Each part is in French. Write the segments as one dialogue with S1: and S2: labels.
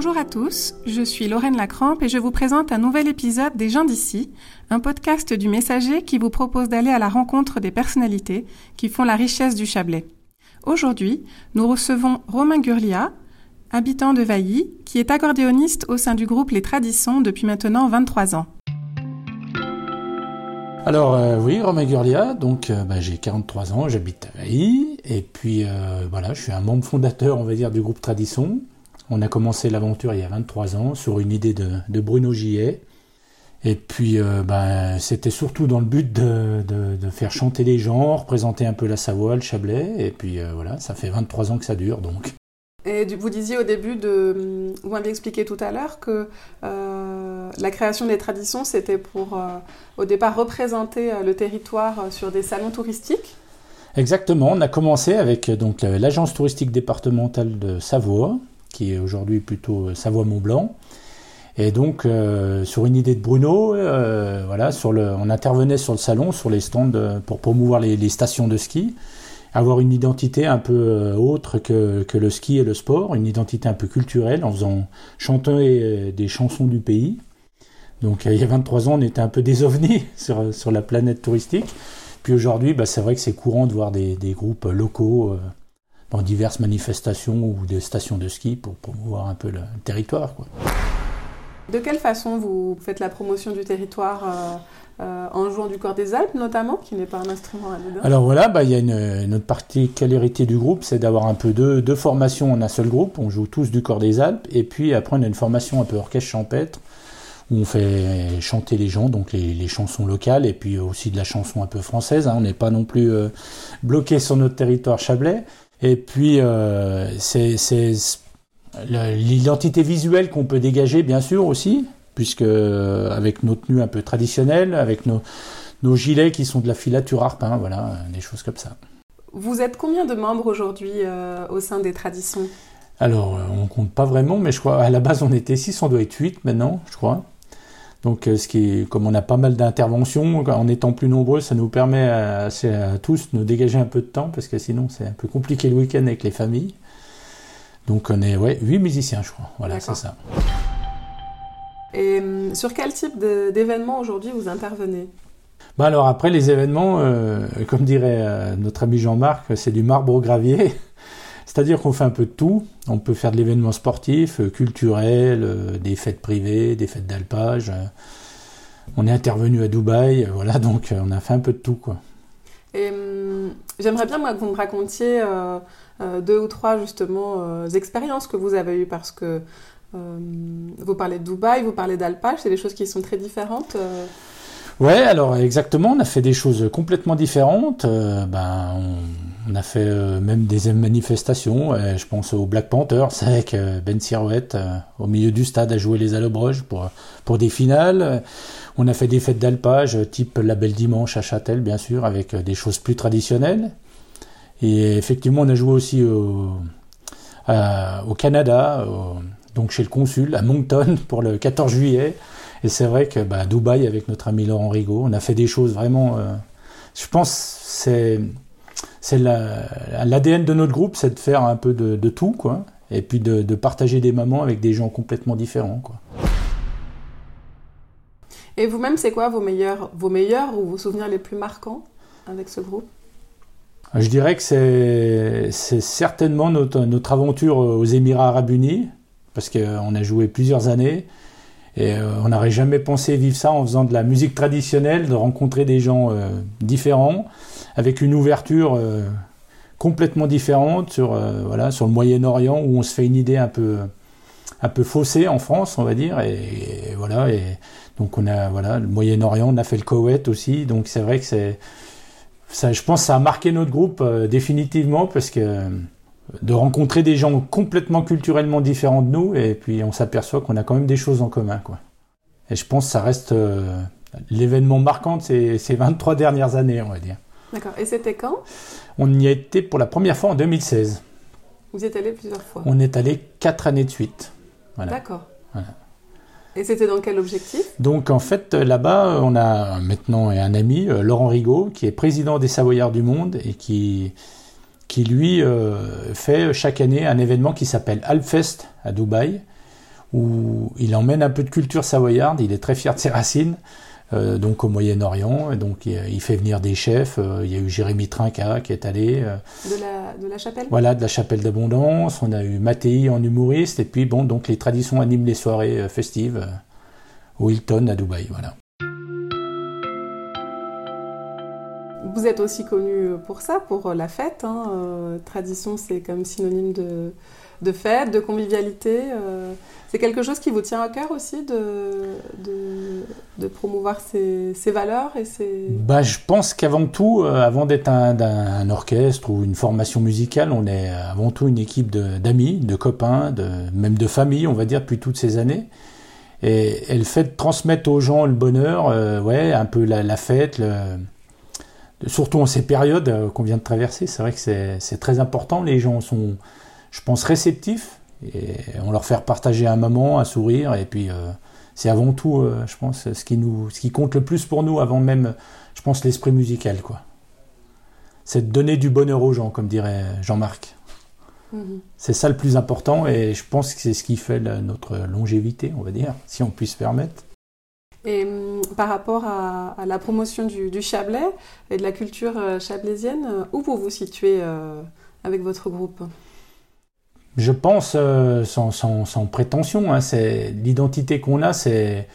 S1: Bonjour à tous, je suis Lorraine Lacrampe et je vous présente un nouvel épisode des gens d'ici, un podcast du Messager qui vous propose d'aller à la rencontre des personnalités qui font la richesse du Chablais. Aujourd'hui, nous recevons Romain Gurlia, habitant de Vailly, qui est accordéoniste au sein du groupe Les Traditions depuis maintenant 23 ans.
S2: Alors euh, oui, Romain Gurlia, donc euh, bah, j'ai 43 ans, j'habite à Vailly, et puis euh, voilà, je suis un membre fondateur, on du groupe Tradition. On a commencé l'aventure il y a 23 ans sur une idée de, Bruno Gillet. Et puis bah, c'était surtout dans le but de, de, faire chanter les gens, représenter un peu la Savoie, le Chablais, et puis voilà, ça fait 23 ans que ça dure donc.
S1: Et vous disiez au début de, vous m'avez expliqué tout à l'heure que euh, la création des traditions, c'était pour euh, au départ représenter euh, le territoire sur des salons touristiques.
S2: Exactement, on a commencé avec donc l'agence touristique départementale de Savoie, qui est aujourd'hui plutôt Savoie-Mont-Blanc. Et donc, sur une idée de Bruno, voilà, sur le, on intervenait sur le salon, sur les stands pour promouvoir les stations de ski avoir une identité un peu euh, autre que, que, le ski et le sport, une identité un peu culturelle en faisant chanter euh, des chansons du pays. Donc euh, il y a 23 ans, on était un peu des ovnis sur, sur la planète touristique. Puis aujourd'hui, bah, c'est vrai que c'est courant de voir des groupes locaux dans diverses manifestations ou des stations de ski pour promouvoir un peu le, territoire. Quoi.
S1: De quelle façon vous faites la promotion du territoire euh, en jouant du corps des Alpes notamment, qui n'est pas un instrument anodin.
S2: Alors voilà, bah, il y a une, autre particularité du groupe, c'est d'avoir un peu deux, deux, formations en un seul groupe. On joue tous du corps des Alpes, et puis après on a une formation un peu orchestre champêtre, où on fait chanter les gens, donc les, chansons locales, et puis aussi de la chanson un peu française. Hein. On n'est pas non plus euh, bloqué sur notre territoire chablais. Et puis euh, c'est l'identité visuelle qu'on peut dégager, bien sûr aussi, puisque euh, avec nos tenues un peu traditionnelles, avec nos, nos gilets qui sont de la filature arpin, voilà, des choses comme ça.
S1: Vous êtes combien de membres aujourd'hui euh, au sein des traditions?
S2: Alors, on compte pas vraiment, mais je crois à la base on était 6, on doit être 8 maintenant, je crois. Donc, ce qui comme on a pas mal d'interventions, en étant plus nombreux, ça nous permet à, à, tous de nous dégager un peu de temps, parce que sinon c'est un peu compliqué le week-end avec les familles. Donc, on est ouais, 8 musiciens, je crois. Voilà, c'est ça.
S1: Et hum, sur quel type d'événements aujourd'hui vous intervenez?
S2: Bah alors après les événements, euh, comme dirait euh, notre ami Jean-Marc, c'est du marbre au gravier. C'est-à-dire qu'on fait un peu de tout. On peut faire de l'événement sportif, euh, culturel, des fêtes privées, des fêtes d'alpage. on est intervenu à Dubaï, voilà, donc on a fait un peu de tout, quoi.
S1: Et hum, j'aimerais bien moi que vous me racontiez deux ou trois justement expériences que vous avez eues parce que euh, vous parlez de Dubaï, vous parlez d'alpage, c'est des choses qui sont très différentes euh
S2: Ouais, alors exactement, on a fait des choses complètement différentes. Euh, ben, on, a fait même des manifestations. je pense au Black Panthers avec Ben Sirouette au milieu du stade à jouer les allobroges pour, pour des finales. On a fait des fêtes d'alpage type la Belle Dimanche à Châtel, bien sûr, avec des choses plus traditionnelles. Et effectivement, on a joué aussi au, Canada, donc chez le consul à Moncton pour le 14 juillet. Et c'est vrai que bah, Dubaï, avec notre ami Laurent Rigaud, on a fait des choses vraiment. Euh, je pense c'est c'est l'ADN de notre groupe, c'est de faire un peu de, tout, quoi. Et puis de, partager des moments avec des gens complètement différents, quoi.
S1: Et vous-même, c'est quoi vos meilleurs, vos meilleurs ou vos souvenirs les plus marquants avec ce groupe?
S2: Je dirais que c'est certainement notre, notre aventure aux Émirats Arabes Unis, parce qu'on a joué plusieurs années et euh, on n'aurait jamais pensé vivre ça en faisant de la musique traditionnelle, de rencontrer des gens euh, différents, avec une ouverture euh, complètement différente sur, voilà, sur le Moyen-Orient où on se fait une idée un peu, un peu faussée en France, on va dire. Et, voilà, et donc on a voilà, le Moyen-Orient, on a fait le Koweït aussi, donc c'est vrai que c'est. Ça, je pense que ça a marqué notre groupe définitivement parce que de rencontrer des gens complètement culturellement différents de nous, et puis on s'aperçoit qu'on a quand même des choses en commun. Quoi. Et je pense que ça reste euh, l'événement marquant de ces, ces, 23 dernières années, on va dire.
S1: D'accord. Et c'était quand?
S2: On y a été pour la première fois en 2016.
S1: Vous y êtes allé plusieurs fois
S2: On est allé quatre années de suite.
S1: D'accord. Et c'était dans quel objectif?
S2: Donc en fait là-bas, on a maintenant un ami, euh, Laurent Rigaud, qui est président des Savoyards du Monde et qui qui lui euh, fait chaque année un événement qui s'appelle Alpfest à Dubaï, où il emmène un peu de culture savoyarde, il est très fier de ses racines, euh, donc au Moyen-Orient, donc il, fait venir des chefs, euh, il y a eu Jérémy Trinca qui est allé.
S1: De, la, de, la, chapelle?
S2: Voilà, de la chapelle d'abondance, on a eu Mattei en humoriste, et puis bon, donc les traditions animent les soirées festives au Hilton à Dubaï, voilà.
S1: Vous êtes aussi connu pour ça, pour la fête. Hein. tradition, c'est comme synonyme de, fête, de convivialité. Euh, c'est quelque chose qui vous tient à cœur aussi de, promouvoir ces, valeurs et ces...
S2: Bah, je pense qu'avant tout, euh, avant d'être un, orchestre ou une formation musicale, on est avant tout une équipe d'amis, de, copains, même de famille, on va dire, depuis toutes ces années. Et, le fait de transmettre aux gens le bonheur, euh, ouais, un peu la, fête, surtout en ces périodes qu'on vient de traverser, c'est vrai que c'est très important. Les gens sont je pense, réceptifs. Et on leur fait partager un moment, un sourire. Et puis, euh, c'est avant tout, euh, je pense, ce qui, nous, ce qui compte le plus pour nous, avant même, je pense, l'esprit musical. quoi. C'est de donner du bonheur aux gens, comme dirait Jean-Marc. Mhm. C'est ça le plus important. Et je pense que c'est ce qui fait notre longévité, on va dire, si on puisse permettre.
S1: Et hum, par rapport à, la promotion du, Chablais et de la culture euh, chablaisienne, où vous vous situez avec votre groupe?
S2: Je pense, euh, sans, prétention, hein, c'est l'identité qu'on a, c'est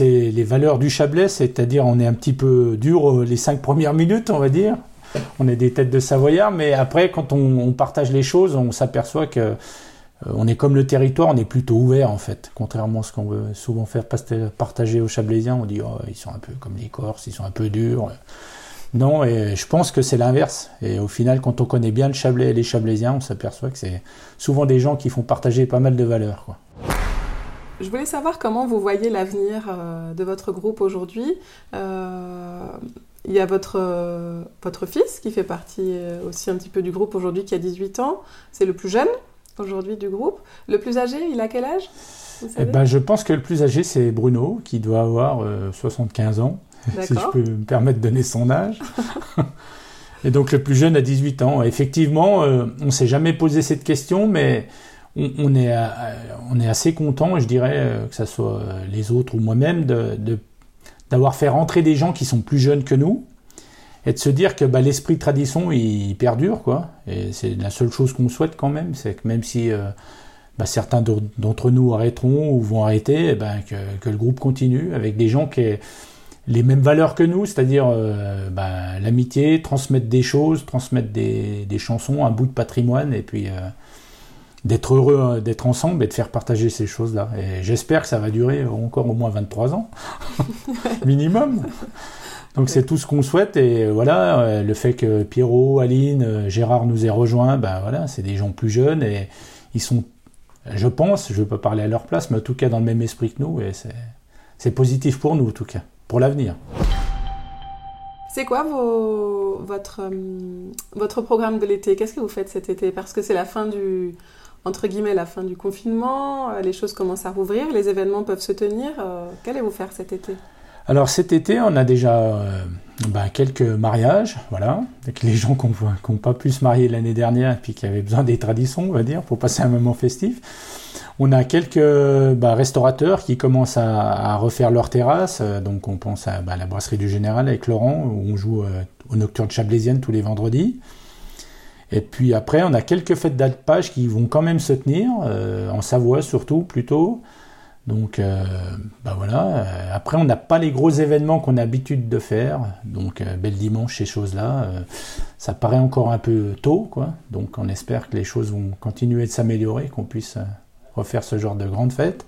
S2: les valeurs du Chablais, c'est-à-dire on est un petit peu dur euh, les cinq premières minutes, on va dire. On est des têtes de Savoyard, mais après, quand on, partage les choses, on s'aperçoit que euh, on est comme le territoire, on est plutôt ouvert en fait. Contrairement à ce qu'on veut souvent faire partager aux Chablaisiens, on dit oh, ils sont un peu comme les Corses, ils sont un peu durs. Non, et je pense que c'est l'inverse. Et au final, quand on connaît bien le Chablais et les Chablaisiens, on s'aperçoit que c'est souvent des gens qui font partager pas mal de valeurs.
S1: Je voulais savoir comment vous voyez l'avenir euh, de votre groupe aujourd'hui. Euh, il y a votre, euh, votre fils qui fait partie aussi un petit peu du groupe aujourd'hui, qui a 18 ans. C'est le plus jeune aujourd'hui du groupe. Le plus âgé, il a quel âge
S2: eh ben, Je pense que le plus âgé, c'est Bruno, qui doit avoir 75 ans si je peux me permettre de donner son âge. Et donc le plus jeune a 18 ans. Effectivement, euh, on ne s'est jamais posé cette question, mais on, est, euh, on est assez content, je dirais, euh, que ce soit les autres ou moi-même, d'avoir fait rentrer des gens qui sont plus jeunes que nous et de se dire que bah, l'esprit de tradition, il, perdure. quoi. Et c'est la seule chose qu'on souhaite quand même, c'est que même si bah, certains d'entre nous arrêteront ou vont arrêter, eh ben, que, que, le groupe continue avec des gens qui les mêmes valeurs que nous, c'est-à-dire euh, bah, l'amitié, transmettre des choses, transmettre des, chansons, un bout de patrimoine, et puis euh, d'être heureux euh, d'être ensemble et de faire partager ces choses-là. Et j'espère que ça va durer encore au moins 23 ans, minimum. Donc c'est tout ce qu'on souhaite, et voilà, le fait que Pierrot, Aline, Gérard nous aient rejoints, ben voilà, c'est des gens plus jeunes, et ils sont, je pense, je ne veux pas parler à leur place, mais en tout cas dans le même esprit que nous, et c'est positif pour nous en tout cas pour l'avenir.
S1: C'est quoi votre, euh, votre programme de l'été? Qu'est-ce que vous faites cet été? Parce que c'est la fin du, entre guillemets, la fin du confinement, euh, les choses commencent à rouvrir, les événements peuvent se tenir. Euh, qu'allez-vous faire cet été?
S2: Alors cet été, on a déjà bah, quelques mariages, voilà, avec les gens qui n'ont pas pu se marier l'année dernière et qui avaient besoin des traditions, on va dire, pour passer un moment festif. On a quelques bah, restaurateurs qui commencent à, refaire leur terrasse. Euh, donc on pense à bah, la brasserie du Général avec Laurent, où on joue euh, aux Nocturnes tous les vendredis. Et puis après, on a quelques fêtes d'alpage qui vont quand même se tenir, euh, en Savoie surtout, plutôt. Donc bah voilà. Après, on n'a pas les gros événements qu'on a l'habitude de faire. Donc Belle Dimanche, ces choses-là, ça paraît encore un peu tôt, quoi. Donc on espère que les choses vont continuer de s'améliorer, qu'on puisse refaire ce genre de grande fête.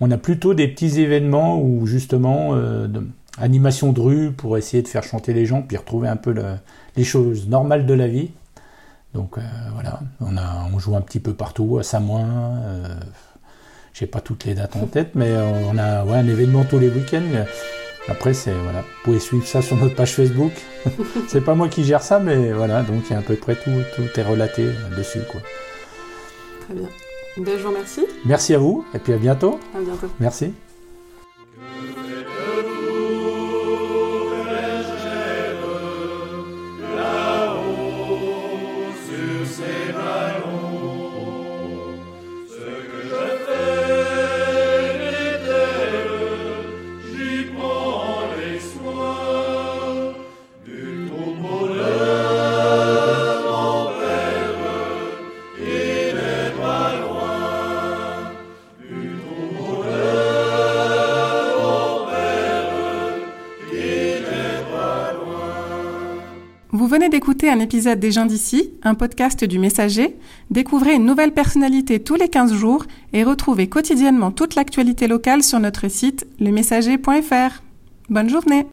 S2: On a plutôt des petits événements où justement euh, de, animation de rue pour essayer de faire chanter les gens, puis retrouver un peu les choses normales de la vie. Donc euh, voilà, on, a, on joue un petit peu partout, à Samoin. Euh, j'ai pas toutes les dates en tête, mais on a un événement tous les week-ends. Après, c'est voilà, vous pouvez suivre ça sur notre page Facebook. c'est pas moi qui gère ça, mais voilà, donc il y a à peu près tout, tout est relaté dessus, quoi.
S1: Très bien. Ben, je vous remercie.
S2: Merci à vous et puis à bientôt.
S1: À bientôt.
S2: Merci.
S1: D'écouter un épisode des gens d'ici, un podcast du Messager. Découvrez une nouvelle personnalité tous les 15 jours et retrouvez quotidiennement toute l'actualité locale sur notre site lemessager.fr. Bonne journée